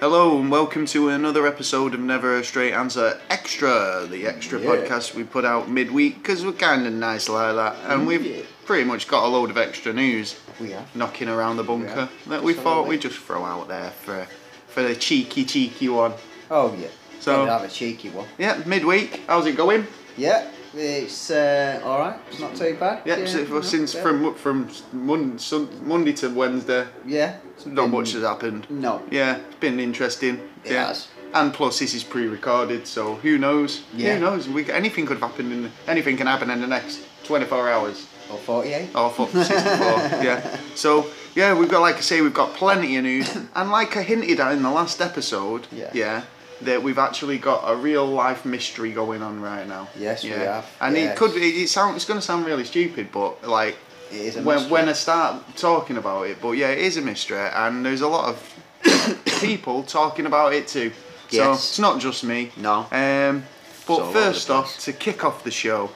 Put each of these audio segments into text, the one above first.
Hello and welcome to another episode of Never a Straight Answer Extra, the extra Yeah. podcast we put out midweek because we're kind of nice like that, and mm, we've Yeah. pretty much got a load of extra news We knocking around the bunker Yeah, that we thought we'd just throw out there for for the cheeky cheeky one. Oh yeah. So- have a cheeky one. Yeah, midweek. How's it going? Yeah, it's uh, all right. It's not too bad. Yeah, no, since from from Mon- Sun- Monday to Wednesday, yeah, not much has happened. No. Yeah, it's been interesting. It yeah. has. And plus, this is pre-recorded, so who knows? Yeah. Who knows? We anything could happen in anything can happen in the next 24 hours. Or forty-eight. Or for 64. yeah. So yeah, we've got like I say, we've got plenty of news, and like I hinted at in the last episode, Yeah. Yeah. That we've actually got a real life mystery going on right now. Yes, we yeah. have. And it could it, it sound it's going to sound really stupid, but like It is a when mystery. when I start talking about it, but yeah, it is a mystery, and there's a lot of people talking about it too. Yes. So it's not just me. No. Um, but the first off, to kick off the show,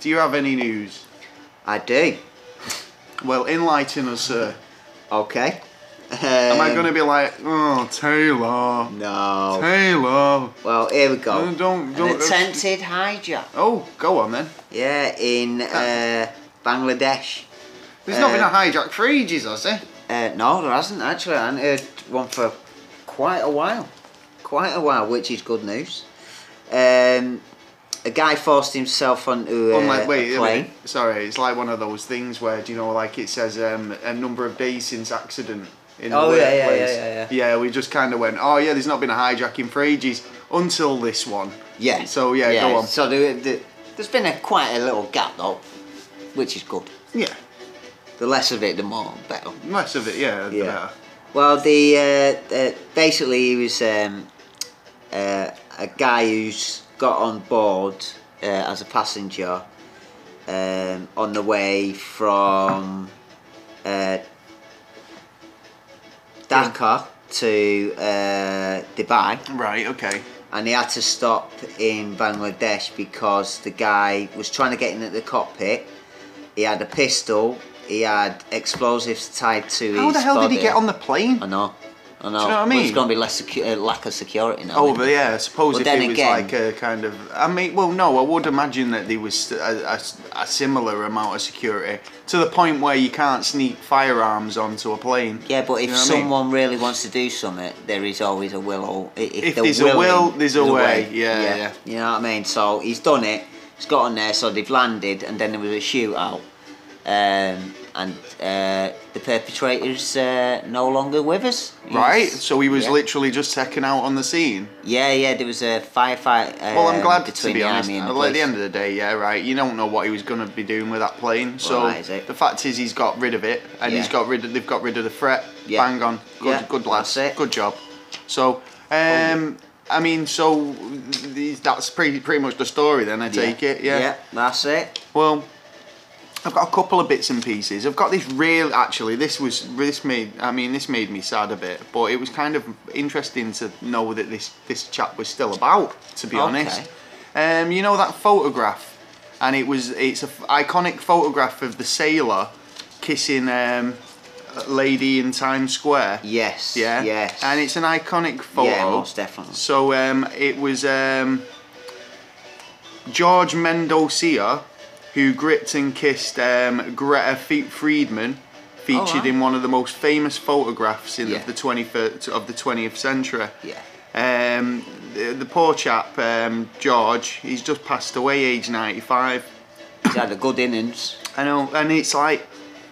do you have any news? I do. Well, enlighten us, sir. Okay. Am I Um, going to be like, oh, Taylor, No. Taylor? Well, here we go. No, don't- don't- An attempted hijack. Oh, go on then. Yeah, in uh, Bangladesh. There's not been Uh, a hijack for ages, has there? Uh, no, there hasn't actually. I haven't heard one for quite a while. Quite a while, which is good news. Um, a guy forced himself onto uh, Unlike, wait, a plane. minute. sorry, it's like one of those things where, do you know, like it says um, a number of days since accident in Oh, the yeah, yeah, workplace. yeah, yeah, Yeah, we just kind of went, oh yeah, there's not been a hijacking for ages until this one. Yeah. So yeah, go on. So there, there, there's been a quite a little gap though, which is good. Yeah, The less of it, the more better. less of it, yeah. the Yeah. better. Well, the uh, uh, basically he was um, uh, a guy who's got on board uh, as a passenger um, on the way from Dhaka to uh, Dubai, Right, okay. and he had to stop in Bangladesh because the guy was trying to get in at the cockpit. He had a pistol. He had explosives tied to How his the hell did he get on the plane? I know. I know. you know what I mean? It's going to be less secu- uh, lack of security now. Oh, but yeah, I suppose But if it was again- like a kind of, I mean, well, no, I would imagine that there was a, a, a similar amount of security to the point where you can't sneak firearms onto a plane. Yeah, but if You know what I mean? someone really wants to do something, there is always a will. If If there's a will, there's a way. Yeah, yeah. You know what I mean? So he's done it. He's got on there. So they've landed, and then there was a shootout. Um, and uh, the perpetrator's uh, no longer with us. He's- Right, so he was yeah. literally just taken out on the scene. Yeah, yeah. There was a firefight. Uh, Well, I'm glad to be honest. the at the end of the day, yeah, right. You don't know what he was going to be doing with that plane. So that it. the fact is, he's got rid of it, and he's got rid of. They've got rid of the threat. Yeah. Bang on. Good, Yeah, good it. Good job. So, um, I mean, so that's pretty pretty much the story. Then I take it. Yeah. Yeah, that's it. Well, I've got a couple of bits and pieces. I've got this real. Actually, this was this made. I mean, this made me sad a bit, but it was kind of interesting to know that this this chap was still about. To be Okay. honest, um, you know that photograph, and it was it's a f- iconic photograph of the sailor kissing um, a lady in Times Square. Yes. Yeah. Yes. And it's an iconic photo. Yeah, most definitely. So um, it was um, George Mendonsa who gripped and kissed um, Greta Friedman, featured Oh, right. in one of the most famous photographs in Yeah. of the 21st of the 20th century. Yeah. Um, the, the poor chap, um, George, he's just passed away, age 95. He's had a good innings. I know, and it's like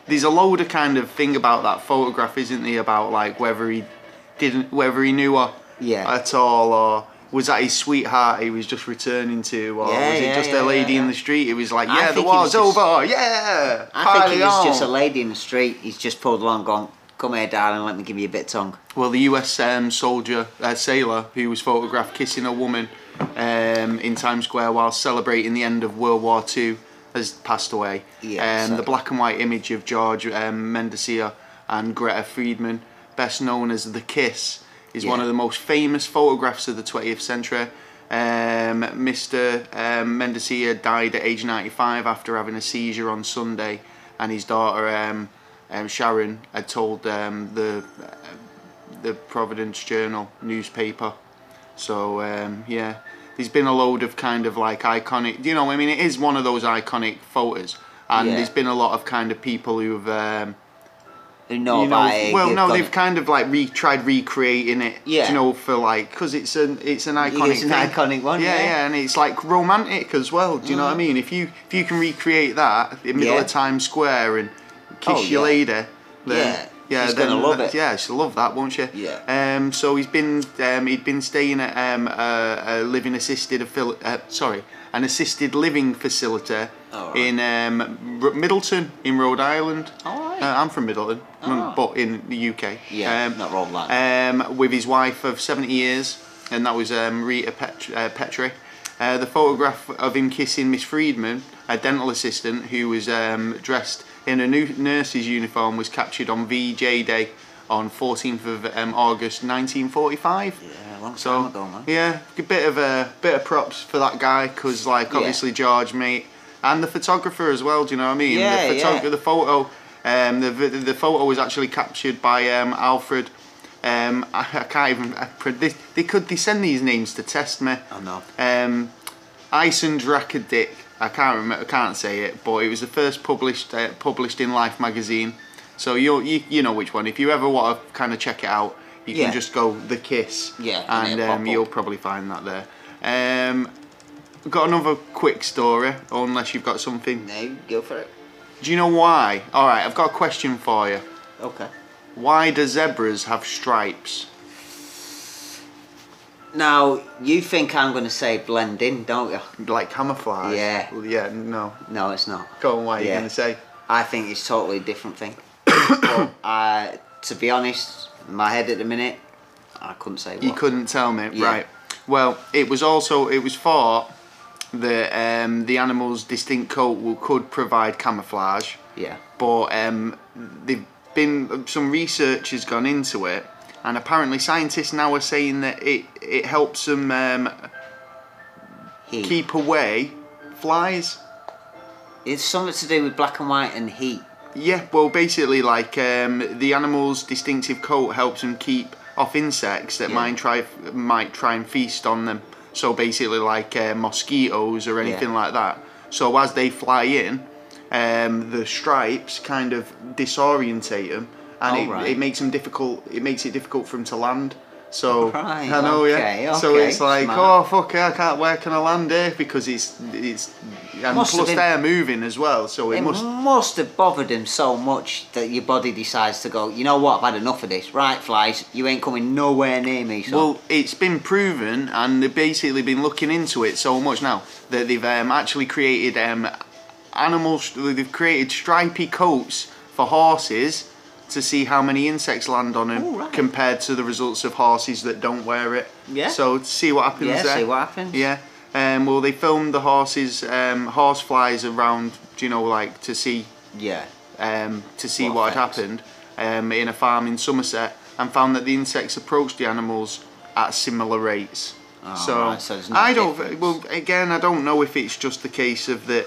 there's a load of kind of thing about that photograph, isn't there? About like whether he didn't, whether he knew her Yeah. at all, or was that his sweetheart he was just returning to, or Yeah, was it yeah, just yeah, a lady in the street? It was like, yeah, the war's just- over, yeah. I think it was just a lady in the street. He's just pulled along, gone, "Come here, darling. Let me give you a bit of tongue." Well, the US um, soldier, uh, sailor, who was photographed kissing a woman um, in Times Square while celebrating the end of World War II, has passed away. Yeah, um, so- the black and white image of George um, and Greta Friedman, best known as The Kiss, is one of the most famous photographs of the 20th century. Um, Mr. Um, Mendocilla died at age 95 after having a seizure on Sunday, and his daughter um, um, Sharon had told um, the uh, the Providence Journal newspaper. So um, yeah, there's been a load of kind of like iconic. You know, I mean, it is one of those iconic photos, and Yeah. there's been a lot of kind of people who've. Know you know, well, no, they've it. kind of like re tried recreating it. Yeah. You know, for like because it's an it's an iconic. It's an thing. iconic one, Yeah, yeah. yeah, and it's like romantic as well. Do you know what I mm. mean? If you if you can recreate that in middle Yeah. of Times Square and kiss Oh, your yeah. lady, then, Yeah, she's then gonna love it. Yeah, she'll love that, won't she? Yeah. Um. So he's been um he'd been staying at um a, a living assisted affili- uh, sorry an assisted living facility All right. in um R- Middleton in Rhode Island. All right. Uh, I'm from Middleton, Oh. but in the UK. Yeah, Um, not Rhode Island. um, with his wife of 70 years, and that was um, Rita Pet- uh, Petry. Uh, the photograph of him kissing Miss Friedman, a dental assistant who was um, dressed in a new nurse's uniform, was captured on VJ Day on 14th of um, August 1945. Yeah, a long So time ago, man. yeah, a bit of a bit of props for that guy because like Yeah. obviously George mate and the photographer as well. Do you know what I mean? Yeah, the yeah. the photo, um, the the the photo was actually captured by um, Alfred. Um, I, I can't even. I, they, they could they send these names to test me. I know. Um, Ison Drakadic. I can't remember. I can't say it, but it was the first published uh, published in Life magazine. So you you you know which one. If you ever want to kind of check it out, you Yeah. can just go the Kiss. Yeah, and and um, you'll probably find that there. Um, got another quick story, unless you've got something. No, go for it. Do you know why? All right, I've got a question for you. Okay. Why do zebras have stripes? Now, you think I'm going to say blend in, don't you? Like camouflage? Yeah. Yeah. No. No, it's not. Go on. What are you gonna say? I think it's totally a different thing. but uh, to be honest, in my head at the minute, I couldn't say what. You couldn't tell me, Yeah. right? Well, it was also it was thought that um, the animal's distinct coat will, could provide camouflage, Yeah. but um, they've been some research has gone into it, and apparently scientists now are saying that it it helps them um, keep away flies. It's something to do with black and white and heat. Yeah, well, basically, like um, the animal's distinctive coat helps them keep off insects that Yeah. might try might try and feast on them. So basically, like uh, mosquitoes or anything Yeah. like that. So as they fly in, um, the stripes kind of disorientate them, and Oh, it, right. it makes them difficult. It makes it difficult for them to land. So Right, I know, okay, yeah. So it's like, smart. oh fuck, I can't. Where can I land here? Because it's it's and Must plus been- they're moving as well. So it, It must must... have bothered him so much that your body decides to go, you know what, I've had enough of this. Right, flies, you ain't coming nowhere near me. So. Well, it's been proven, and they've basically been looking into it so much now that they've um, actually created um, animals. They've created stripy coats for horses to see how many insects land on them Oh, right. compared to the results of horses that don't wear it. Yeah. So to see what happens yeah, there. see what happens. Yeah. Um, well, they filmed the horses, um, horse flies around. Do you know, like to see Yeah. um, to see What what, had happened um, in a farm in Somerset and found that the insects approached the animals at similar rates. Oh, so right, so no I don't. Well, again, I don't know if it's just the case of that.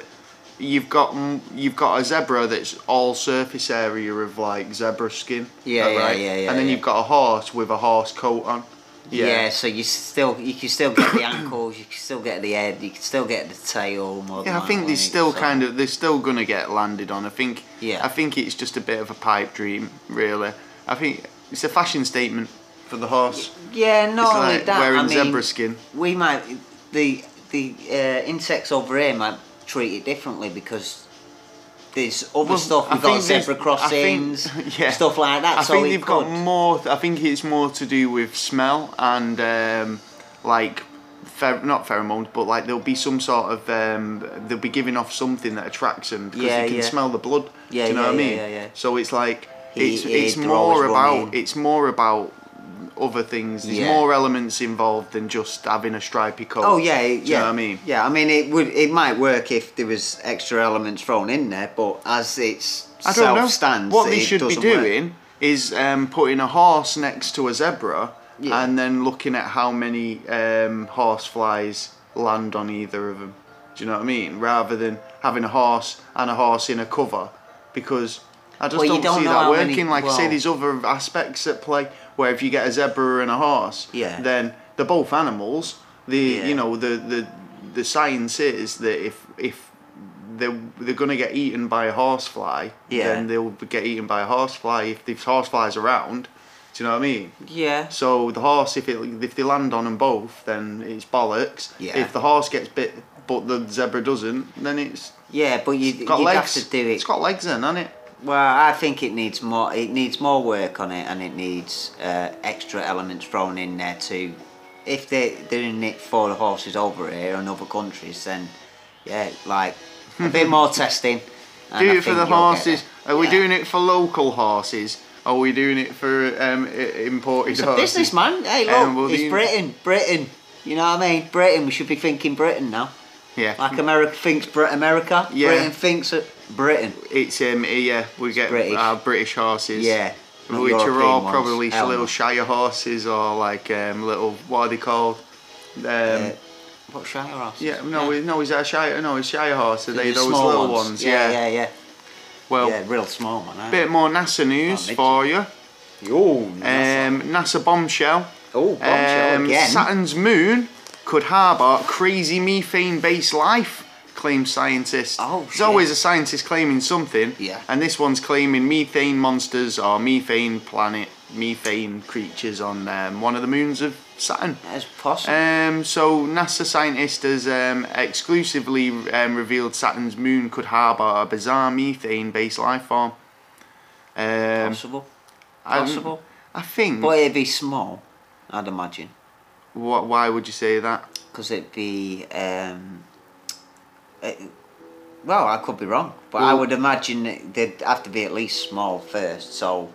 You've got mm, you've got a zebra that's all surface area of like zebra skin. Yeah, yeah, right? yeah, yeah, And then yeah. you've got a horse with a horse coat on. Yeah. so you still you can still get the ankles, you can still get the head, you can still get the tail. More Yeah, I think they're still so- kind of they're still gonna get landed on. I think Yeah. I think it's just a bit of a pipe dream, really. I think it's a fashion statement for the horse. Yeah, not It's only like that. wearing I mean, zebra skin. We might the the uh, insects over here might treat it differently because there's other Well, stuff. I We've got think there's- zebra I think- crossings, yeah. stuff like that. I so think they've got more. I think it's more to do with smell and um, like. Not pheromones, but like there'll be some sort of um, they'll be giving off something that attracts them because Yeah, they can yeah. smell the blood. Yeah, do you know yeah, what I mean? yeah, yeah. So it's like it's he- it's more about running. it's more about other things. There's Yeah. more elements involved than just having a stripy coat. Oh yeah, Do yeah. you know what I mean? Yeah, I mean it would it might work if there was extra elements thrown in there, but as it's I don't know. self stands, what they should be doesn't work. doing is um, putting a horse next to a zebra Yeah. and then looking at how many um, horseflies land on either of them. Do you know what I mean? Rather than having a horse and a horse in a cover, because I just Well, don't, don't see that working. many- like I say, well- there's other aspects at play where if you get a zebra and a horse, Yeah. then they're both animals. The Yeah. you know the the the science is that if if they're they're gonna get eaten by a horsefly, Yeah. then they'll get eaten by a horsefly if there's horseflies around. Do you know what I mean? Yeah. So the horse, if it if they land on them both, then it's bollocks. Yeah. If the horse gets bit but the zebra doesn't, then it's Yeah, but you, got legs. to do it. It's got legs then, hasn't it? Well, I think it needs more. It needs more work on it, and it needs uh, extra elements thrown in there too. If they they're doing it for the horses over here in other countries, then yeah, like a bit more testing. Do it for the horses. Are we Yeah. doing it for local horses? Are we doing it for um, imported It's a horses? business, man. Hey, look, Um, well, it's Britain, Britain. You know what I mean? Britain. We should be thinking Britain now. Yeah. Like America thinks Brit America. Yeah. Britain thinks uh, Britain. It's um yeah we get British. our British horses. Yeah. Which are all ones. probably Hell little no. shire horses or like um, little what are they called? Um, Uh, what shire horses? yeah, no, no, he's a shire? No, it's shire horse. Are they The those little ones? Yeah, yeah, yeah. Well, yeah, real small one. eh? bit more NASA news Oh, for you. Oh, Um, NASA bombshell. oh, bombshell Um, again. Saturn's moon could harbour crazy methane-based life, claim scientists. Oh, There's shit. always a scientist claiming something. Yeah. And this one's claiming methane monsters or methane planet, methane creatures on um, one of the moons of Saturn. That's possible. Um, so NASA scientist has um, exclusively um, revealed Saturn's moon could harbour a bizarre methane-based life form. Um, possible. Possible. I think. but it'd be small, I'd imagine. What? Why would you say that? Because it'd be. Um, it, well, I could be wrong, but I would imagine they'd have to be at least small first. So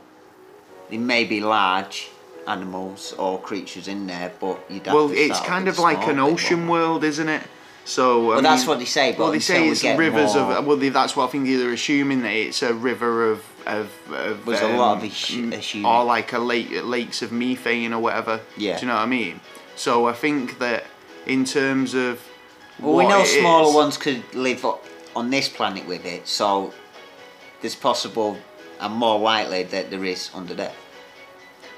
they may be large animals or creatures in there, but you'd have Well, to Well, it's kind of like an ocean world, isn't it? So. I that's mean- what they say, but well, they say we it's get rivers more- of. Well, they, that's what I think they're assuming that it's a river of. of, of There's a lot of um, assuming. Or like a lake, lakes of methane or whatever. Yeah. Do you know what I mean? So I think that in terms of. Well, we know smaller is- ones could live on this planet with it, so there's possible and more likely that there is under there.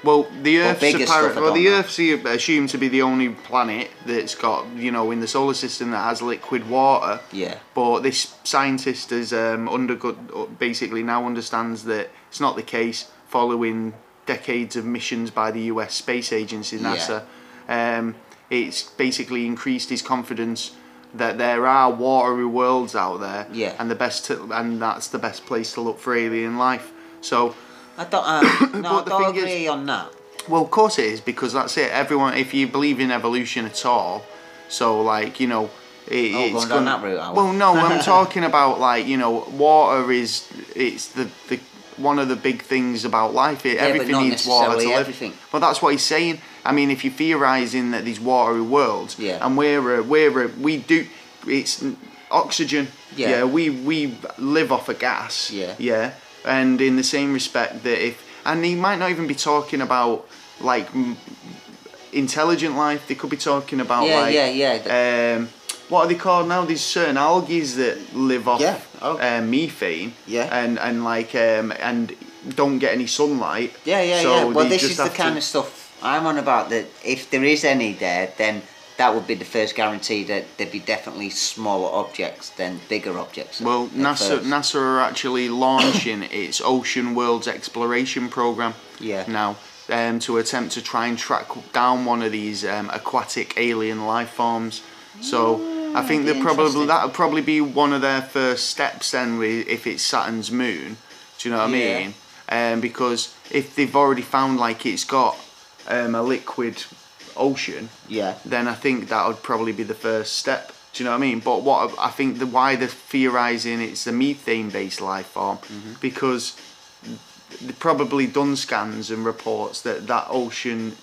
Well, the Or Earth's apparent, stuff, well, the know. Earth's assumed to be the only planet that's got you know in the solar system that has liquid water. Yeah. But this scientist has um, undergo- basically now understands that it's not the case following decades of missions by the U.S. Space Agency NASA. Um, it's basically increased his confidence that there are watery worlds out there. Yeah. And the best to, and that's the best place to look for alien life. So I don't, uh, no, I don't thing is- agree on that. well, of course it is because that's it. Everyone, if you believe in evolution at all, so like you know, it, Oh, it's going down gonna- that route. Well, no, I'm talking about like you know, water is it's the the one of the big things about life. It, Yeah, but everything needs water to live. everything. Well, that's what he's saying. I mean, if you're theorising that these watery worlds, Yeah. and we're a, we're a, we do it's oxygen. Yeah. we we live off of gas. Yeah. Yeah, and in the same respect that if and he might not even be talking about like intelligent life. They could be talking about Yeah, like yeah, yeah. Um, what are they called now? These certain algae that live off Yeah, oh. uh, methane. Yeah. And and like um, and don't get any sunlight. Yeah, yeah, so yeah. Well, this is the kind of stuff I'm on about. That if there is any there, then that would be the first guarantee that there'd be definitely smaller objects than bigger objects. Well, NASA first. NASA are actually launching its Ocean Worlds exploration program. Yeah. Now, um, to attempt to try and track down one of these um, aquatic alien life forms. So I think that'd probably that would probably be one of their first steps. Then, with, if it's Saturn's moon, do you know what Yeah. I mean? Um, because if they've already found like it's got um, a liquid ocean, Yeah. then I think that would probably be the first step. Do you know what I mean? But what I think the why they're theorising it's a methane based life form Mm-hmm. because they've probably done scans and reports that that ocean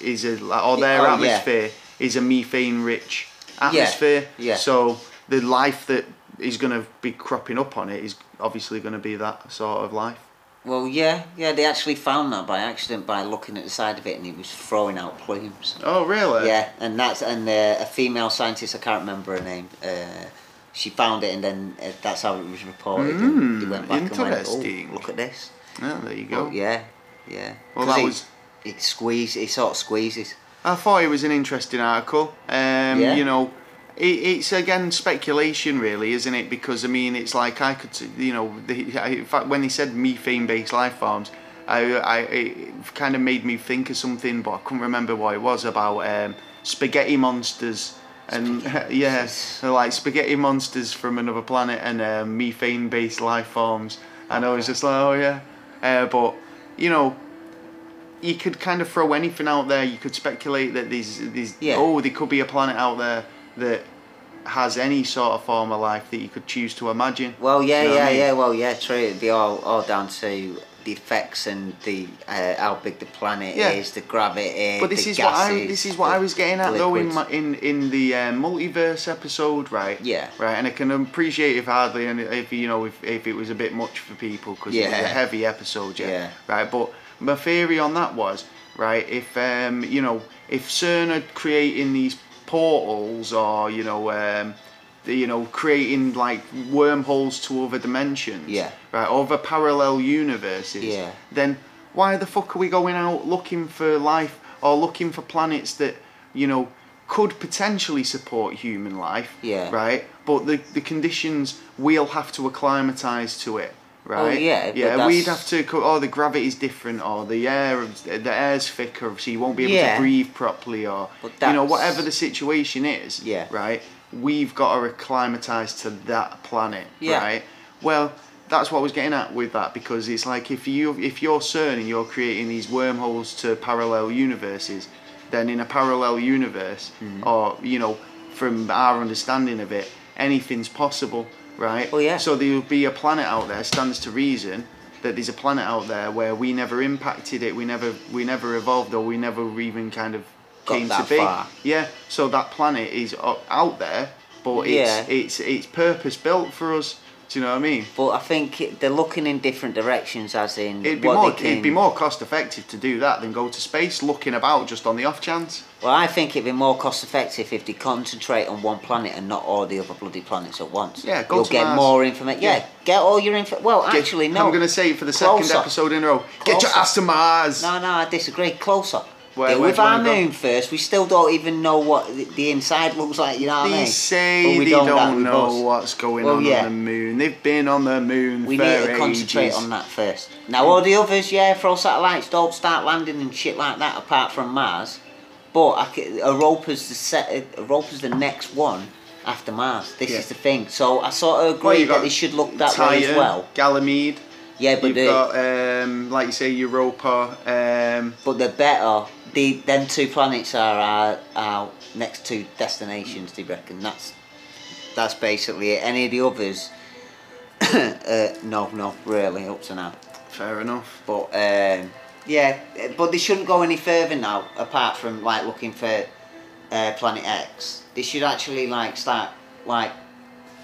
is a or their Oh, yeah. atmosphere is a methane rich atmosphere. yeah. So the life that is going to be cropping up on it is obviously going to be that sort of life. Well, yeah, yeah. They actually found that by accident by looking at the side of it, and it was throwing out plumes. Oh, really? Yeah, and that's and uh, a female scientist. I can't remember her name. Uh, she found it, and then uh, that's how it was reported. and they Mm, went back and went, oh, look at this. Yeah, there you go. Oh, yeah, yeah. Well, that it, was- It squeezes. It sort of squeezes. I thought it was an interesting article. Um, Yeah. You know, it, it's again speculation, really, isn't it? Because I mean, it's like I could, you know, the, I, in fact, when he said methane-based life forms, I, I, it kind of made me think of something, but I couldn't remember what it was about um, spaghetti monsters. And yeah, they're like spaghetti monsters from another planet and um, methane-based life forms. And I was just like, oh yeah, uh, but you know, you could kind of throw anything out there. You could speculate that these these Yeah. oh there could be a planet out there that has any sort of form of life that you could choose to imagine. Well, yeah, You know yeah, I mean? yeah. Well, yeah, true. It'd be all, all down to the effects and the uh, how big the planet Yeah. is, the gravity. But this is what I this is what I was getting at though in my, in in the uh, multiverse episode, right? Yeah. Right, and I can appreciate if hardly and if you know if, if it was a bit much for people because it was a heavy episode, yeah. Yeah. Right, but my theory on that was right if um you know if CERN are creating these portals or you know um the, you know creating like wormholes to other dimensions, Yeah. right, other parallel universes, Yeah. then why the fuck are we going out looking for life or looking for planets that you know could potentially support human life Yeah. right but the, the conditions we'll have to acclimatize to it right yeah, yeah we'd have to co- oh the gravity's different or the air the air's thicker so you won't be able Yeah. to breathe properly or you know whatever the situation is Yeah. right we've got to acclimatize to that planet Yeah. right well that's what I was getting at with that because it's like if you if you're CERN and you're creating these wormholes to parallel universes, then in a parallel universe, Mm-hmm. or you know, from our understanding of it, anything's possible, right? Oh, yeah. So there'll be a planet out there. Stands to reason that there's a planet out there where we never impacted it, we never we never evolved, or we never even kind of Got came to be. far. Yeah. So that planet is out there, but Yeah. it's it's it's purpose built for us. Do you know what I mean? But I think they're looking in different directions, as in It'd be more can. it'd be more cost effective to do that than go to space looking about just on the off chance. Well, I think it'd be more cost effective if they concentrate on one planet and not all the other bloody planets at once. Yeah, go You'll to get Mars. more information. Yeah, Yeah. get all your info. Well, Get- actually, no. I'm gonna say it for the second episode in a row. Get your ass to Mars. No, no, I disagree. Closer. Where- Deal with our moon first. We still don't even know what the, the inside looks like. You know what I They mean? say But we they don't don't, know what's going Well, on yeah. on the moon. They've been on the moon. We need to concentrate ages. on that first. Now, all the others, yeah, throw satellites, don't start landing and shit like that. Apart from Mars, but I Europa's the set. Europa's the next one after Mars. This Yeah. is the thing. So I sort of agree you've that they should look that way as well. Ganymede. Yeah, but You've the, got, um, like you say, Europa. Um, but they're better. The them two planets are our, our next two destinations. Do you reckon? That's that's basically it. Any of the others? uh, no, no, really, up to now. fair enough. But um, yeah, but they shouldn't go any further now. Apart from like looking for uh, Planet X, they should actually like start like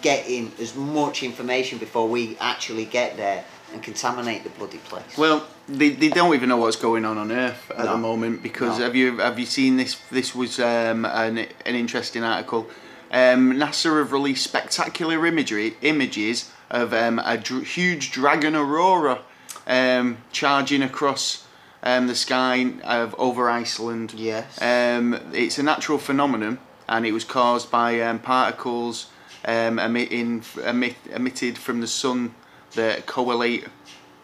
getting as much information before we actually get there and contaminate the bloody place. Well, they, they don't even know what's going on on Earth at No. the moment because No. have you have you seen this? This was um, an an interesting article. Um, NASA have released spectacular imagery images of um, a dr- huge dragon aurora um, charging across um, the sky of over Iceland. Yes. Um, it's a natural phenomenon, and it was caused by um, particles um, emitting emit, emitted from the sun that correlate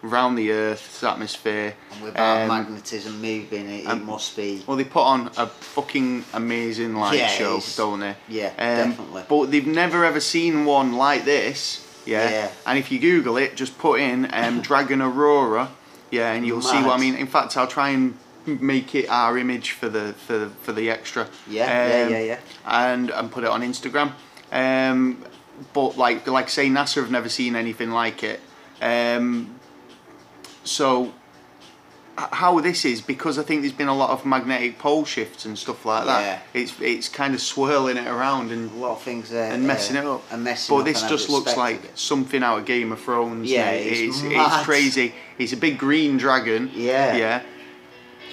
around the Earth's atmosphere. and with our Um, magnetism moving, it, it um, must be. well, they put on a fucking amazing light Yeah, show, don't they? yeah, Um, definitely. But they've never ever seen one like this. Yeah. Yeah. And if you Google it, just put in um, Dragon Aurora. Yeah, and you'll see what I mean. In fact, I'll try and make it our image for the for the, for the extra. Yeah, yeah, Um, yeah, yeah. And and put it on Instagram. Um, but like like say, NASA have never seen anything like it. Um, so how this is because I think there's been a lot of magnetic pole shifts and stuff like that. Yeah. It's it's kind of swirling it around and A lot of things there. and messing uh, it up. And messing but up this just looks like unexpected. something out of Game of Thrones. Yeah, mate. it's it's, it's crazy. It's a big green dragon. Yeah. Yeah.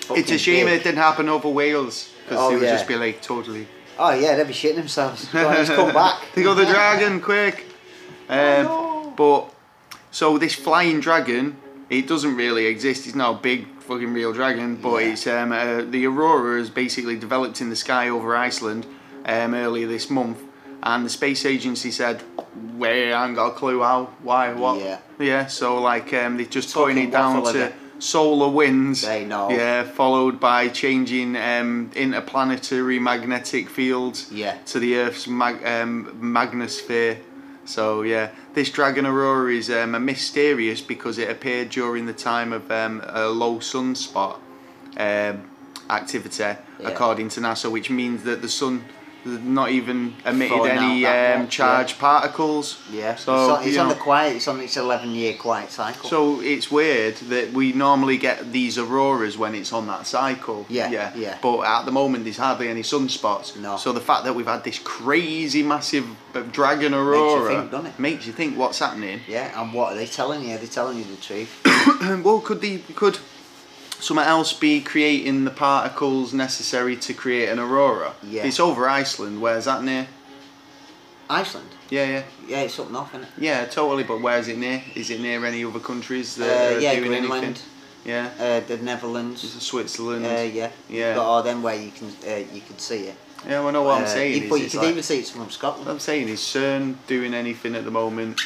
It's a shame big. it didn't happen over Wales because Oh, they would yeah. just be like totally. Oh yeah, they'd be shitting themselves. Let's come back. They go the dragon quick. Um, no. But so this flying dragon, it doesn't really exist. It's not a big fucking real dragon, but Yeah. it's um, uh, the aurora has basically developed in the sky over Iceland um, earlier this month, and the space agency said, "We haven't got a clue how, why, what." Yeah. Yeah. So like um, they're just putting it down to solar winds. They know. Yeah. Followed by changing um, interplanetary magnetic fields Yeah. to the Earth's mag- um, magnosphere. So yeah, this dragon aurora is um, mysterious because it appeared during the time of um, a low sunspot um, activity, according to NASA, which means that the sun not even emitted Throwing any um, much, charged particles. Yeah. So it's on, it's on know, the quiet. It's on its 11 year quiet cycle. so it's weird that we normally get these auroras when it's on that cycle. Yeah, yeah, yeah. But at the moment, there's hardly any sunspots. No. So the fact that we've had this crazy, massive uh, dragon aurora think, doesn't it? makes you think what's happening. yeah. And what are they telling you? Are they telling you the truth? well, could the could something else be creating the particles necessary to create an aurora? Yeah. It's over Iceland. Where's that near? Iceland. Yeah, yeah, Yeah, it's up north, isn't it? yeah, totally. But where's it near? Is it near any other countries that Uh, are yeah, doing Greenland. anything? Yeah, Uh, the Netherlands. Switzerland. Uh, yeah. Yeah. You've got all them where you can uh, you can see it. Yeah, well, I know what I'm Uh, saying. you- is but you could like- even see it's from what Scotland. I'm saying is CERN doing anything at the moment,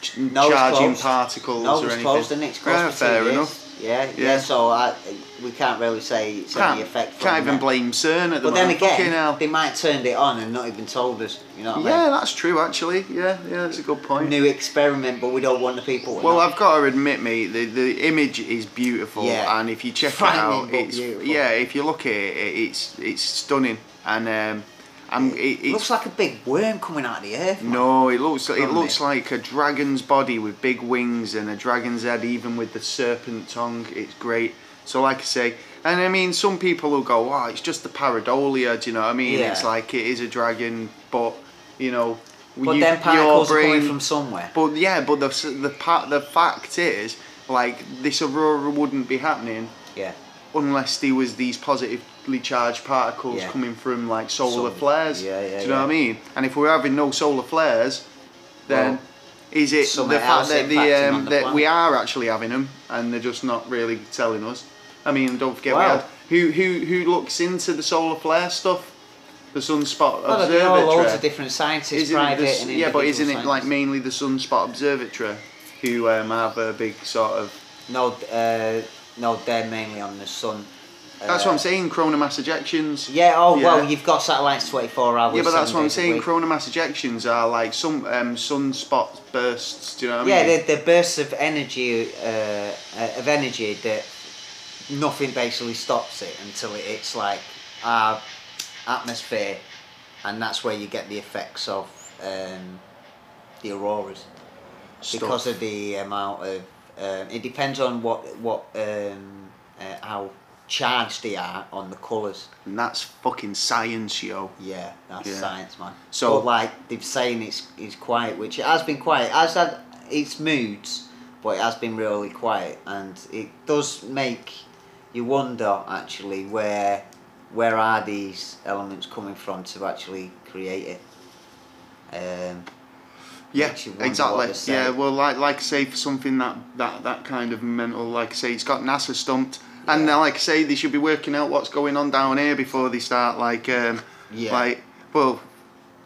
ch- No, charging particles No, or anything. closed and it's closed Yeah, fair enough. Yeah, yeah. Yeah. So I, we can't really say it's Can't, any effect. can't even that. blame CERN at the But then moment. Fucking again, they might have turned it on and not even told us. You know what I Yeah, mean? that's true actually. Yeah, yeah, that's a good point. New experiment, but we don't want the people. Well, know. I've got to admit, mate, the, the image is beautiful, Yeah. and if you check Frightening, it out, it's beautiful. yeah. If you look at it, it's it's stunning, and um, I'm, it, It looks like a big worm coming out of the earth. man. No, it looks it Doesn't looks it? like a dragon's body with big wings and a dragon's head, even with the serpent tongue. It's great. So, like I say, and I mean, some people will go, "Oh, it's just the pareidolia." Do you know what I mean? Yeah. It's like it is a dragon, but you know, But you- then particles are brain. coming from somewhere. But yeah, but the the part the fact is, like this aurora wouldn't be happening Yeah. unless there was these positively charged particles Yeah. coming from like solar Sun. flares. Yeah, yeah, Do you know what I mean? And if we're having no solar flares, then Well, is it the fact that the um, the that we are actually having them and they're just not really telling us? I mean, don't forget we had who who who looks into the solar flare stuff, the sunspot Well, there are loads of different scientists, Isn't private the and yeah, but isn't it like mainly the sunspot observatory who um, have a big sort of No, uh, no, they're mainly on the sun. That's Uh, what I'm saying. Coronal mass ejections. Yeah. Oh Yeah. well, you've got satellites 24 hours. Yeah, but that's what I'm saying. week. Coronal mass ejections are like some um, sunspot bursts. Do you know what I Yeah, mean? they're, they're bursts of energy, uh, uh, of energy that nothing basically stops it until it hits like our atmosphere, and that's where you get the effects of um, the auroras Stuff. because of the amount of. Um, it depends on what what um, uh, how charged they are on the colours. and that's fucking science, yo. Yeah, that's Yeah. science, man. So- but like they've saying it's it's quiet, which it has been quiet. It has had its moods, but it has been really quiet, and it does make you wonder actually where where are these elements coming from to actually create it. Um, Yeah, Makes you wonder exactly. what they say. Yeah, well, like like I say, for something that that that kind of mental, like I say, it's got NASA stumped, and uh, like I say, they should be working out what's going on down here before they start like um, Yeah. like well,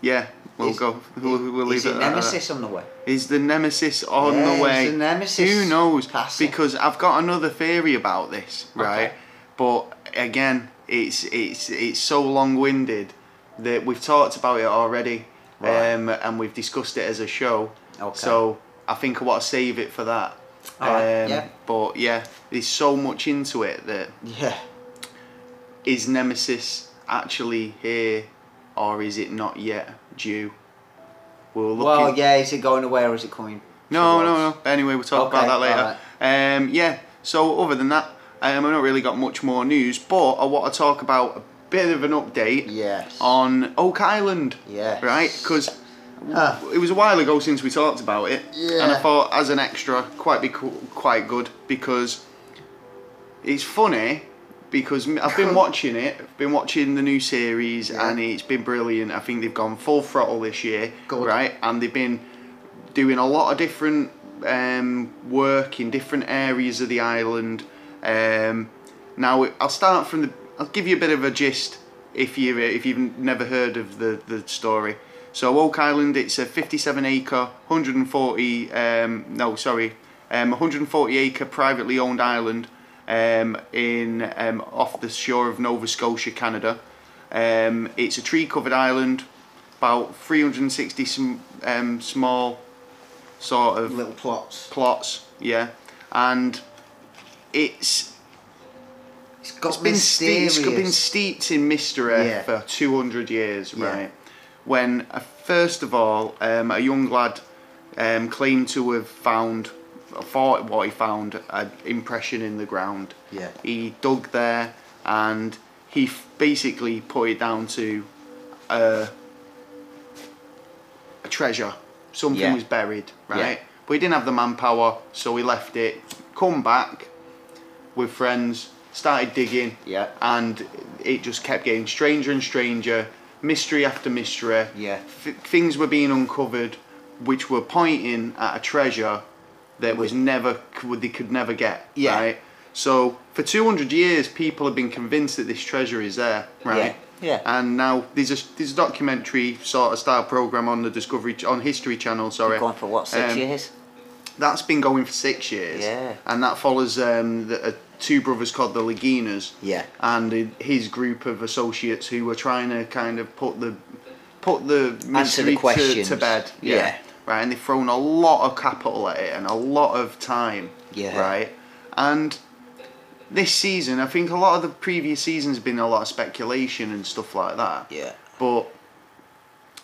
yeah, we'll is- go. We'll, we'll leave is it. it at that. Nemesis on the way? Is the nemesis on Yeah, the is way? the nemesis Who knows? passing? Because I've got another theory about this, right? Okay. But again, it's it's it's so long-winded that we've talked about it already, Right. um, and we've discussed it as a show. Okay. So I think I want to save it for that. Um, yeah. But yeah, there's so much into it that Yeah. is Nemesis actually here, or is it not yet due? We'll look Well, yeah. Is it going away or is it coming? no, towards? no, no. Anyway, we'll talk Okay, about that later. Um, yeah. So other than that, Um, I've not really got much more news, but I want to talk about a bit of an update Yes. on Oak Island. Yes. Right? Because Ah. it was a while ago since we talked about it, and I thought as an extra, quite be co- quite good because it's funny because I've been watching it, I've been watching the new series, Yeah. and it's been brilliant. I think they've gone full throttle this year, Good. right? And they've been doing a lot of different um, work in different areas of the island. Um, now I'll start from the. I'll give you a bit of a gist if you if you've never heard of the the story. So Oak Island, it's a 57 acre, 140 um, no sorry, um, 140 acre privately owned island um, in um, off the shore of Nova Scotia, Canada. Um, it's a tree covered island, about 360 sm- um, small sort of Little plots. plots, yeah, and it's It's got it's been, ste- it's been steeped in mystery Yeah. for 200 years, Yeah. right? When, uh, first of all, um, a young lad um, claimed to have found, thought what he found, an impression in the ground. Yeah. He dug there and he f- basically put it down to uh, a treasure. Something Yeah. was buried, right? Yeah. But he didn't have the manpower, so he left it. Come back with friends, started digging, Yeah. and it just kept getting stranger and stranger. Mystery after mystery. Yeah. Things were being uncovered, which were pointing at a treasure that was never could- they could never get. Yeah. Right. So for 200 years, people have been convinced that this treasure is there. Right. Yeah, yeah. And now there's a there's a documentary sort of style program on the Discovery on History Channel. Sorry. Going for what, six Um, years? That's been going for six years. Yeah. And that follows um, the, two brothers called the Laginas. Yeah. And his group of associates who were trying to kind of put the put the mystery to, to bed. Yeah. Right. And they've thrown a lot of capital at it and a lot of time. Yeah. Right. And this season, I think a lot of the previous seasons been a lot of speculation and stuff like that. Yeah. But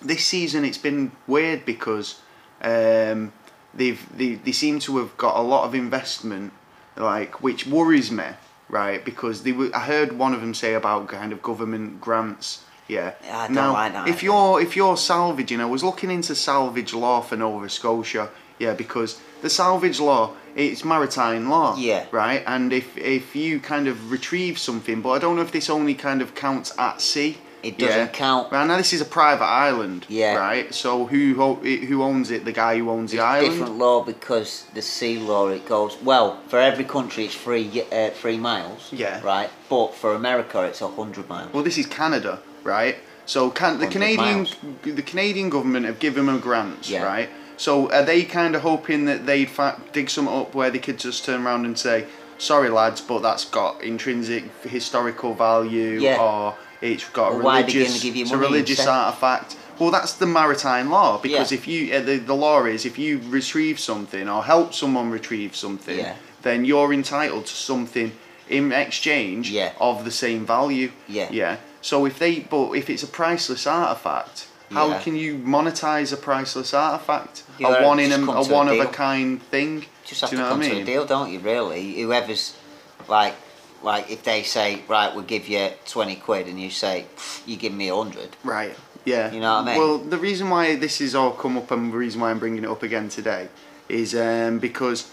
this season it's been weird because um, they've they, they seem to have got a lot of investment, like which worries me, right? Because they were, I heard one of them say about kind of government grants. Yeah. I don't now, like that if you're if you're salvaging, I was looking into salvage law for Nova Scotia. Yeah, because the salvage law it's maritime law. Yeah. Right, and if if you kind of retrieve something, but I don't know if this only kind of counts at sea. It doesn't count. Right now, this is a private island. Yeah. Right. So who ho- who owns it? The guy who owns the It's island. different law because the sea law it goes well for every country it's three uh, three miles. Yeah. Right, but for America it's a hundred miles. Well, this is Canada, right? So can the Canadian miles. the Canadian government have given them grants, Yeah. right? So are they kind of hoping that they'd dig something up where they could just turn around and say, "Sorry, lads, but that's got intrinsic historical value, Yeah. or it's got a Well, they religious, it's a religious artifact." Well, that's the maritime law because Yeah. if you uh, the, the law is if you retrieve something or help someone retrieve something, Yeah. then you're entitled to something in exchange Yeah. of the same value. Yeah. Yeah. So if they, but if it's a priceless artifact, how can you monetize a priceless artifact? You a one in a, a to a one of a kind thing. Just have Do to you know come what I to mean? a deal, don't you? Really, whoever's like, like if they say right, we'll give you twenty quid, and you say you give me a hundred. Right. Yeah. You know what I mean? Well, the reason why this has all come up and the reason why I'm bringing it up again today is um, because,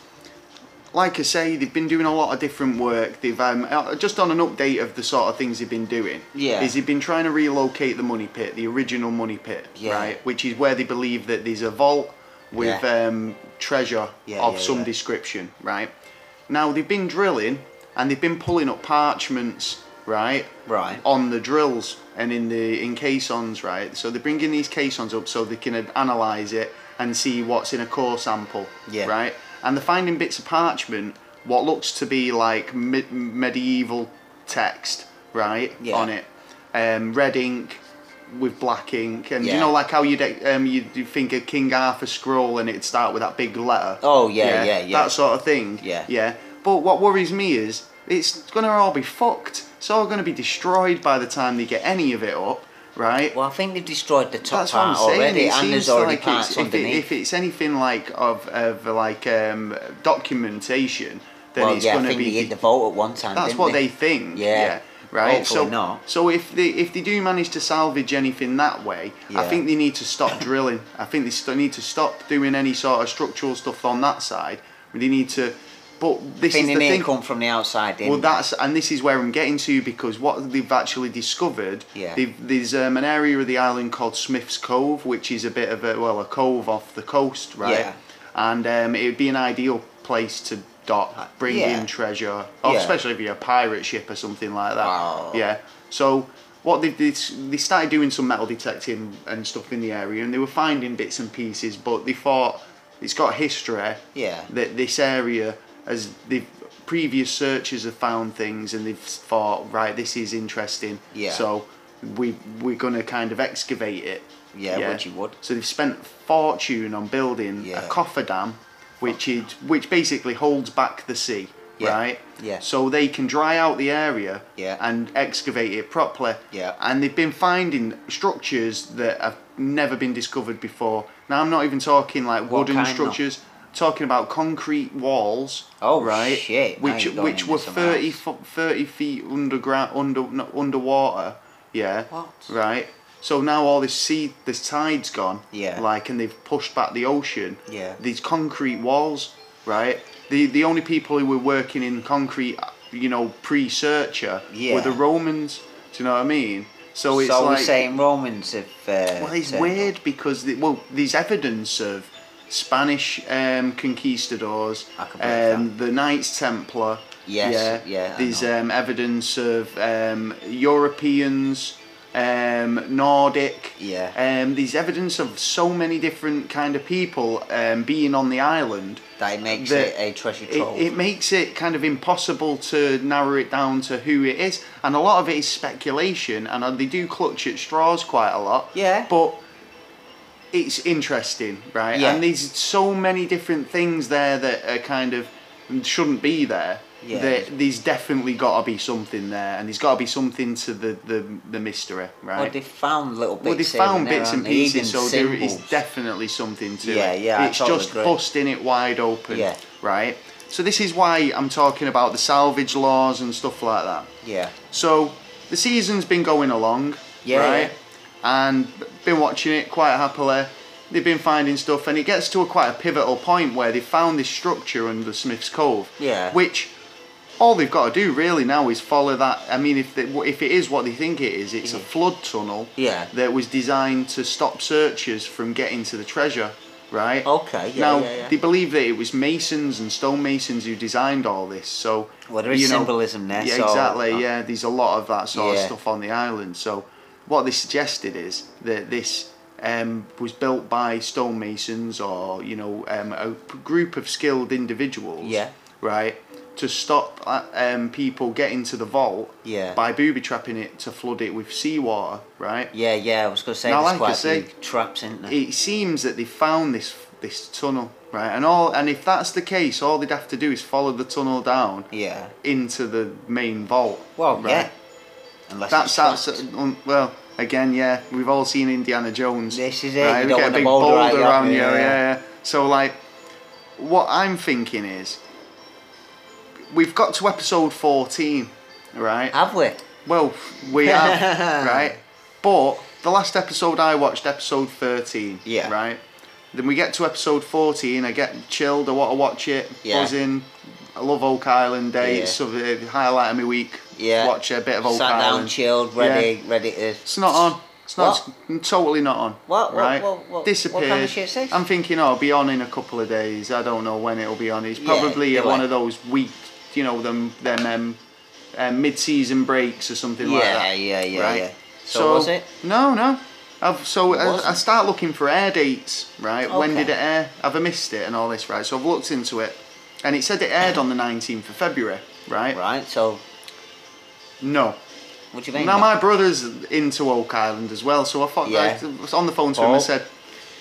like I say, they've been doing a lot of different work. They've um, uh, just on an update of the sort of things they've been doing. Yeah. Is they've been trying to relocate the money pit, the original money pit, Yeah. right? Which is where they believe that there's a vault with Yeah. um, treasure Yeah, of some description, right? Now they've been drilling and they've been pulling up parchments, right? Right. on the drills and in the in caissons, right? So they're bringing these caissons up so they can analyze it and see what's in a core sample, Yeah. right? And they're finding bits of parchment, what looks to be like me- medieval text, right, Yeah. on it, um, red ink with black ink, and you know like how you'd um you you think a King Arthur scroll and it'd start with that big letter. Oh, yeah, yeah, yeah. That sort of thing. Yeah. Yeah. But what worries me is it's gonna all be fucked. It's all gonna be destroyed by the time they get any of it up, right? Well, I think they've destroyed the top That's what I'm part saying. already, it and there's already like parts it's, if, it, if it's anything like of of like um, documentation, then well, it's yeah, going to think be. they hit the vault at one time. That's what they? they think. Yeah. Right. Hopefully so not. so if they if they do manage to salvage anything that way, I think they need to stop drilling. I think they st- need to stop doing any sort of structural stuff on that side. They need to. But this is the thing. come from the outside. Well, that's and this is where I'm getting to because what they've actually discovered, Yeah. there's um, an area of the island called Smith's Cove, which is a bit of a well a cove off the coast, right? Yeah. And um, it would be an ideal place to dock, bring yeah. in treasure, Yeah. especially if you're a pirate ship or something like that. Wow. Yeah. So what they did, they started doing some metal detecting and stuff in the area, and they were finding bits and pieces, but they thought it's got history Yeah. that this area as the previous searchers have found things and they've thought right this is interesting Yeah. so we we're gonna kind of excavate it Yeah, which you would. so they've spent fortune on building Yeah. a cofferdam which is which basically holds back the sea Yeah. right Yeah. so they can dry out the area Yeah. and excavate it properly Yeah. and they've been finding structures that have never been discovered before now i'm not even talking like What wooden structures. though? Talking about concrete walls Oh, right shit. Which which were 30, else. 30 feet underground under no, underwater yeah What? right so now all this sea this tide's gone Yeah. like and they've pushed back the ocean Yeah. these concrete walls right the the only people who were working in concrete you know pre-searcher Yeah. were the romans do you know what i mean so it's so like saying Romans have. Uh, well, it's weird because the, well, there's evidence of Spanish um, conquistadors, I can believe um, the Knights Templar. Yes, yeah. yeah, There's um, evidence of um, Europeans, um, Nordic. Yeah. Um, there's evidence of so many different kind of people um, being on the island. That it makes that it a treasure It, trove. it makes it kind of impossible to narrow it down to who it is, and a lot of it is speculation, and uh, they do clutch at straws quite a lot. Yeah. But it's interesting, right? Yeah. And there's so many different things there that are kind of shouldn't be there. Yeah. That there's definitely got to be something there, and there's got to be something to the, the, the mystery, right? Well, they found little bits. Well, they found there, bits and haven't pieces, so Even there is definitely something to Yeah, it. yeah, I It's totally just agree. busting it wide open, Yeah. right? So this is why I'm talking about the salvage laws and stuff like that. Yeah. So the season's been going along, Yeah, right? And been watching it quite happily. They've been finding stuff, and it gets to a quite a pivotal point where they found this structure under Smith's Cove. Yeah. Which all they've got to do really now is follow that. I mean, if they, if it is what they think it is, it's a flood tunnel. Yeah. That was designed to stop searchers from getting to the treasure, right? Okay, yeah, now yeah, yeah. they believe that it was masons and stonemasons who designed all this. So Well, there is you know, symbolism there, Yeah, so- exactly. uh, yeah, there's a lot of that sort of stuff on the island. So what they suggested is that this um, was built by stonemasons or you know um, a group of skilled individuals. Yeah. Right. To stop uh, um, people getting to the vault Yeah. by booby trapping it to flood it with seawater, right? Yeah, yeah. I was going to say Now, like quite a say, traps, isn't there? It seems that they found this this tunnel, right? And all and if that's the case, all they'd have to do is follow the tunnel down yeah. into the main vault. Well, right? yeah. Unless That's that's um, well again, yeah. We've all seen Indiana Jones. This is it, Right? you we get a big boulder right around you. Yeah, yeah. yeah. So like, what I'm thinking is, we've got to episode fourteen, right? Have we? Well, we have, right? But the last episode I watched, episode 13, Yeah. right? Then we get to episode 14, I get chilled, I want to watch it, Yeah. buzzing. I love Oak Island Day, Yeah. it's the highlight of my week. Yeah. Watch a bit of old. Sat down, chilled, ready, ready to. It's not on. It's not. It's totally not on. What- what- Right? what- what- what Disappeared. kind of shit is this? I'm thinking, oh, it'll be on in a couple of days. I don't know when it'll be on. It's probably do one of those week, you know, them them um, um, mid-season breaks or something like Yeah, that. yeah, yeah, right? yeah. So was it? No, no. I've, so I, I start looking for air dates, right? When did it air? Have I missed it and all this, right? So I've looked into it, and it said it aired on the 19th of February, right? Right. So, No. what do you mean? Now my brother's into Oak Island as well, so I thought Yeah. I was on the phone to him and said,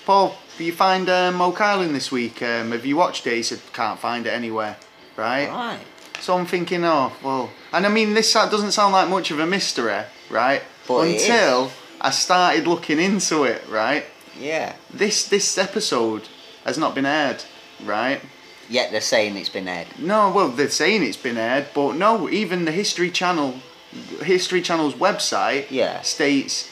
"Paul, do you find um, Oak Island this week? Um, have you watched it?" He said, "Can't find it anywhere." Right? Right. So I'm thinking, oh well, and I mean this doesn't sound like much of a mystery, right? But Until I started looking into it, right? Yeah. This this episode has not been aired, right? Yet they're saying it's been aired. No, well, they're saying it's been aired, but no, even the History Channel, History Channel's website Yeah. states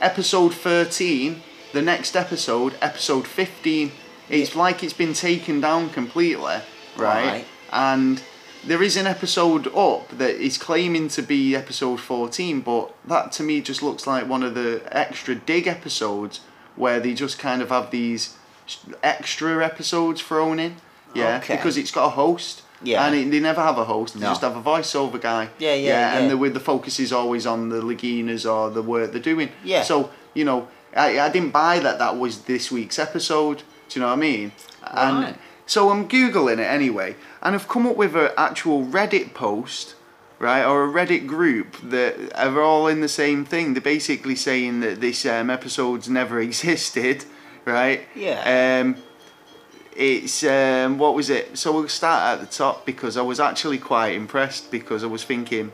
episode 13, the next episode, episode 15. It's like it's been taken down completely, right? Right. And there is an episode up that is claiming to be episode 14, but that to me just looks like one of the extra dig episodes where they just kind of have these extra episodes thrown in. Yeah, Okay. because it's got a host. Yeah. And it, they never have a host. They No. just have a voiceover guy. Yeah, yeah, And yeah. the with the focus is always on the Laginas or the work they're doing. Yeah. So you know, I, I didn't buy that that was this week's episode. Do you know what I mean? And Right. so I'm googling it anyway, and I've come up with an actual Reddit post, right, or a Reddit group that are all in the same thing. They're basically saying that this um, episode's never existed, right? Yeah. Um, it's um, what was it? So we'll start at the top because I was actually quite impressed because I was thinking.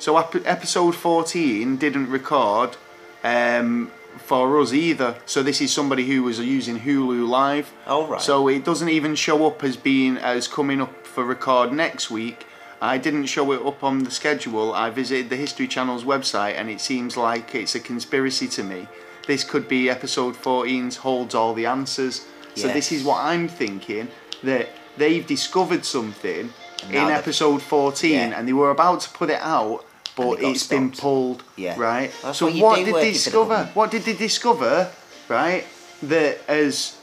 So episode fourteen didn't record um, for us either. So this is somebody who was using Hulu Live. Oh, right. So it doesn't even show up as being as coming up for record next week. I didn't show it up on the schedule. I visited the History Channel's website and it seems like it's a conspiracy to me. This could be episode 14's holds all the answers. So this is what I'm thinking that they've discovered something in episode 14 Yeah. and they were about to put it out but it it's been pulled Yeah. right That's so what what did they discover what did they discover right that as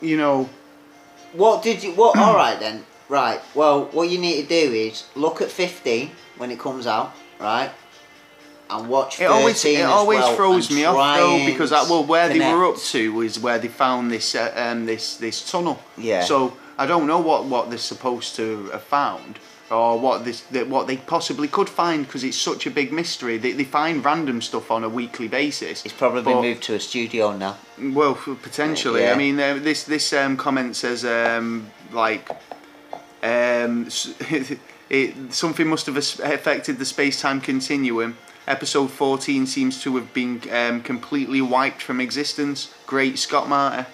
you know What did you? What? all right then. Right. Well, what you need to do is look at 15 when it comes out, right? And watch. It always it always well throws me off though because that, well where they were up to was where they found this uh, um this this tunnel. Yeah. So I don't know what what they're supposed to have found or what this that what they possibly could find because it's such a big mystery. They they find random stuff on a weekly basis. It's probably been But- moved to a studio now. Well, potentially. Yeah. I mean, uh, this this um, comment says um, like um, it, something must have affected the space time continuum. Episode 14 seems to have been um, completely wiped from existence. Great Scott Marty.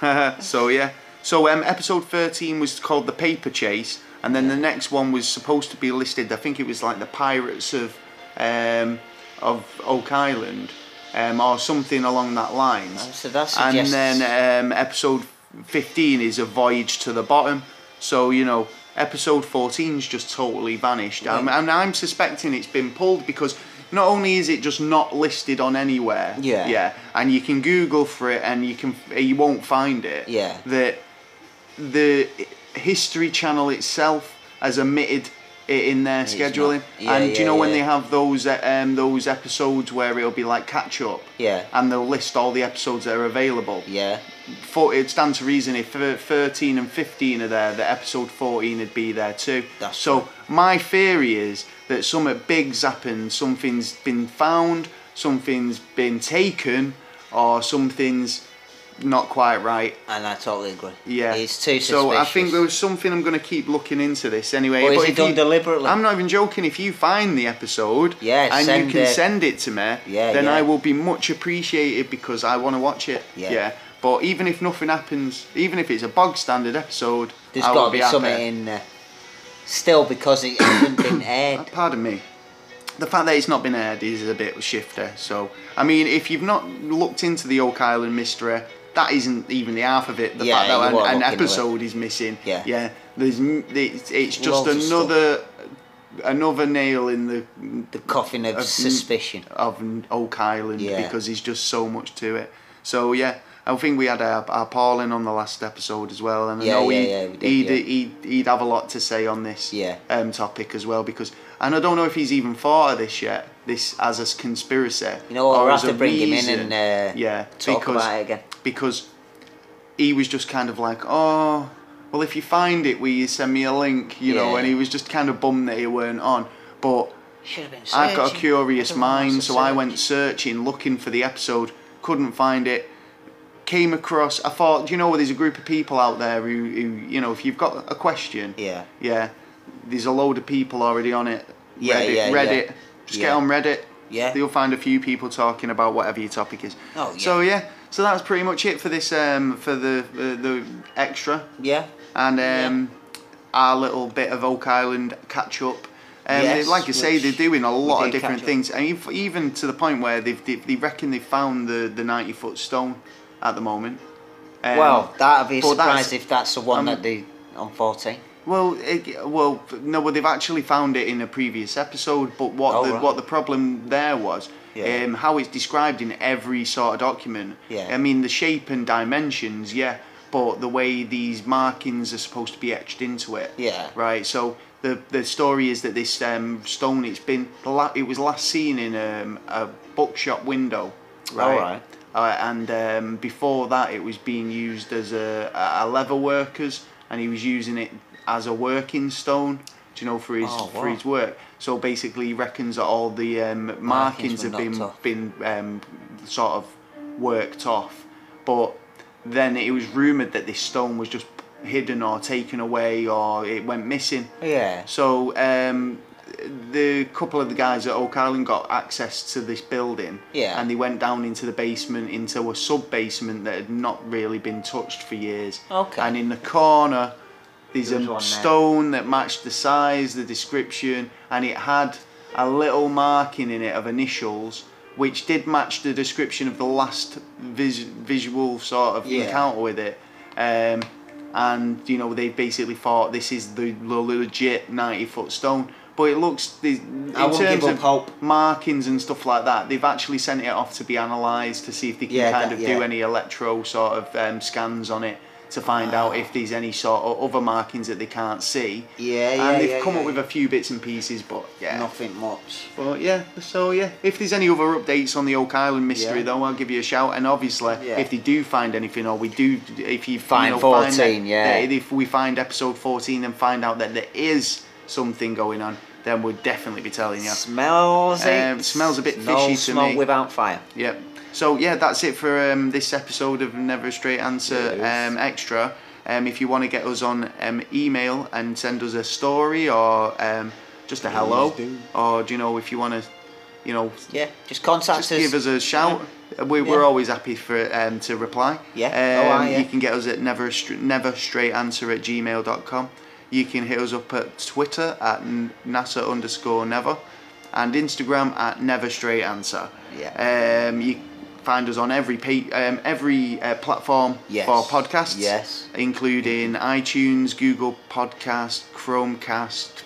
so yeah. So um, episode 13 was called the Paper Chase, and then the next one was supposed to be listed. I think it was like the Pirates of um, of Oak Island, um, or something along that line. Oh, so that and then um, episode 15 is a voyage to the bottom. So you know, episode 14's just totally vanished, um, Right. and I'm suspecting it's been pulled because. Not only is it just not listed on anywhere, Yeah. yeah, and you can Google for it and you can you won't find it. Yeah. That the History Channel itself has omitted it in their It's scheduling. not- yeah, and do you yeah, know when they have those um, those episodes where it'll be like catch up? Yeah. And they'll list all the episodes that are available. Yeah. For, it stands to reason if 13 and 15 are there, that episode 14 would be there too. That's so my theory is that something big's happened, something's been found, something's been taken, or something's not quite right. And I totally agree. Yeah. It's too suspicious. So I think there was something I'm going to keep looking into this anyway. Or is But it done you- deliberately? I'm not even joking. If you find the episode Yeah, and you can it. send it to me, Yeah, then yeah. I will be much appreciated because I want to watch it. Yeah. But even if nothing happens, even if it's a bog standard episode, There's I got to be be something in there. Still, because it hasn't been aired. Uh, pardon me. The fact that it's not been aired is a bit of a shifter. So, I mean, if you've not looked into the Oak Island mystery, that isn't even the half of it. The Yeah, fact that an, an look into it. episode is missing. Yeah. Yeah. There's, it's, it's just Loads another another nail in the The coffin of Of- suspicion. of Oak Island Yeah. because there's just so much to it. So yeah, I think we had our, our Paulin on the last episode as well, and Yeah, I know yeah, he'd, yeah, we did, he'd, yeah. he'd, he'd have a lot to say on this Yeah. um, topic as well because, and I don't know if he's even thought of this yet, this as a conspiracy. You know or We'll have to bring him in and uh, yeah, talk because about it again. Because he was just kind of like, oh, well, if you find it, will you send me a link? You know, Yeah. and he was just kind of bummed that he weren't on, but. Should have been I've got a curious mind, so I went searching, looking for the episode, couldn't find it. Came across, I thought, you know, there's a group of people out there who, who, you know, if you've got a question, Yeah. yeah, there's a load of people already on it. Yeah, Reddit, yeah, Reddit. yeah. Just Yeah. get on Reddit. Yeah. You'll find a few people talking about whatever your topic is. Oh, yeah. So yeah, so that's pretty much it for this, um, for the the, the extra. Yeah. and um, our little bit of Oak Island catch up. Um, Yes, like I say, they're doing a lot of different things, and ev- even to the point where they've, they, they reckon they found the, the ninety foot stone at the moment. Um, well, that'd be a surprise if that's the one um, that they on 14. Well, it, well, no, well, they've actually found it in a previous episode. But what Oh, the right. what the problem there was, Yeah. um, how it's described in every sort of document. Yeah. I mean, the shape and dimensions, yeah, but the way these markings are supposed to be etched into it. Yeah. Right. So the the story is that this um, stone, it's been it was last seen in um, a bookshop window. Right. right. Uh, and um, before that, it was being used as a, a leather workers, and he was using it as a working stone. Do you know for his Oh, for his work? So basically, he reckons that all the um, markings were have been off. been um, sort of worked off, but then it was rumored that this stone was just hidden or taken away or it went missing. Yeah. So um, the couple of the guys at Oak Island got access to this building, Yeah. and they went down into the basement, into a sub basement that had not really been touched for years. Okay. And in the corner, there's a stone that matched the size, the description, and it had a little marking in it of initials. Which did match the description of the last vis- visual sort of Yeah. encounter with it. Um, and you know they basically thought this is the legit 90 foot stone but it looks the, in terms of hope. markings and stuff like that they've actually sent it off to be analysed to see if they can Yeah, kind that- of yeah. do any electro sort of um, scans on it to find out if there's any sort of other markings that they can't see Yeah, yeah, and they've yeah, come yeah, up with a few bits and pieces but yeah Nothing much. but yeah, so yeah, if there's any other updates on the Oak Island mystery Yeah. though, I'll give you a shout. And obviously, Yeah. if they do find anything, or we do, if you Find you 14, that- yeah. if we find episode 14 and find out that there is something going on, then we'll definitely be telling you. Smells Um, it. smells a bit no fishy to smoke me. without fire. Yep. So yeah, that's it for um, this episode of Never a Straight Answer um, Extra. Um, if you want to get us on um, email and send us a story or um, just a hello, do. or do you know if you want to, you know, Yeah, just contact just us. give us a shout. We, We're Yeah. always happy for um, to reply. Yeah. Oh, yeah. You can get us at never never straight answer at gmail.com. You can hit us up at Twitter at NASA underscore never and Instagram at never straight answer. Yeah. Um, you find us on every pa- um, every uh, platform Yes. for podcasts. Yes. Including iTunes, Google Podcast, Chromecast,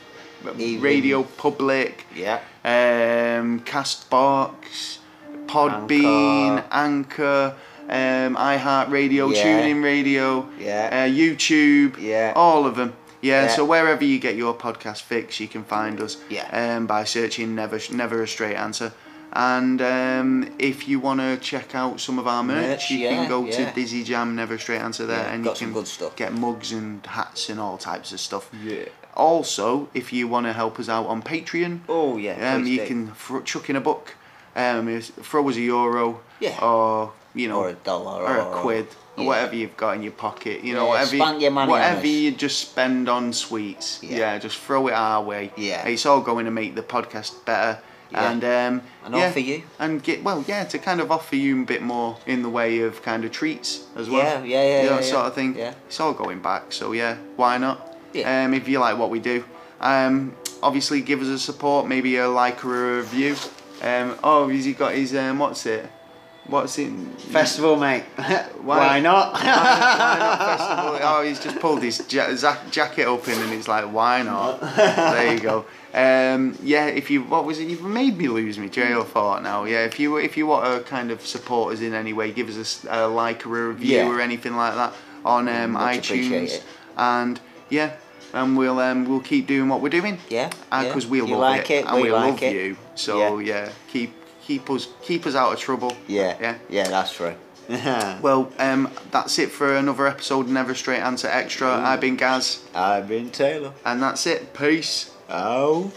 Even- Radio Public Yeah. um, Castbox, Podbean, Anchor, um, iHeartRadio, Yeah. TuneIn Radio, Yeah. uh, YouTube, Yeah. all of them. Yeah, Yeah. so wherever you get your podcast fix, you can find us Yeah. um, by searching Never Never a Straight Answer. And um, if you want to check out some of our merch, Merch, you yeah, can go yeah. to Dizzy Jam Never Straight Answer there, Yeah, and you can good stuff. get mugs and hats and all types of stuff. Yeah. Also, if you want to help us out on Patreon, Oh yeah. um, you do. can fr- chuck in a buck, um, throw us a euro, Yeah. or you know, Or a dollar or a quid, or whatever you've got in your pocket. You know, whatever, spend your money whatever you just spend on sweets. Yeah. Yeah. just throw it our way. Yeah. it's all going to make the podcast better. Yeah. And um, And yeah, offer you. and get well, yeah, to kind of offer you a bit more in the way of kind of treats as well. Yeah, yeah, yeah, You know, yeah, sort yeah. of thing. Yeah. It's all going back, so yeah, why not? Yeah. Um, if you like what we do, um, obviously give us a support, maybe a like or a review. Um, oh, has he got his um, what's it? What's it? Festival, mate. Why, not? Why not festival? Oh, he's just pulled his ja- jacket open and it's like, why not? there you go. Um, yeah, if you what was it? You've made me lose me trail of thought now. Yeah, if you if you want to kind of support us in any way, give us a like or a review Yeah. or anything like that on um, iTunes. And yeah, and we'll um, we'll keep doing what we're doing. Yeah, yeah. Because we You love like it, and we we like love it. you. So yeah. keep keep us keep us out of trouble. yeah. Yeah. Yeah, that's true. Well, um, that's it for another episode. of Never Straight Answer Extra. I've been Gaz, I've been Taylor. and that's it. Peace. Out.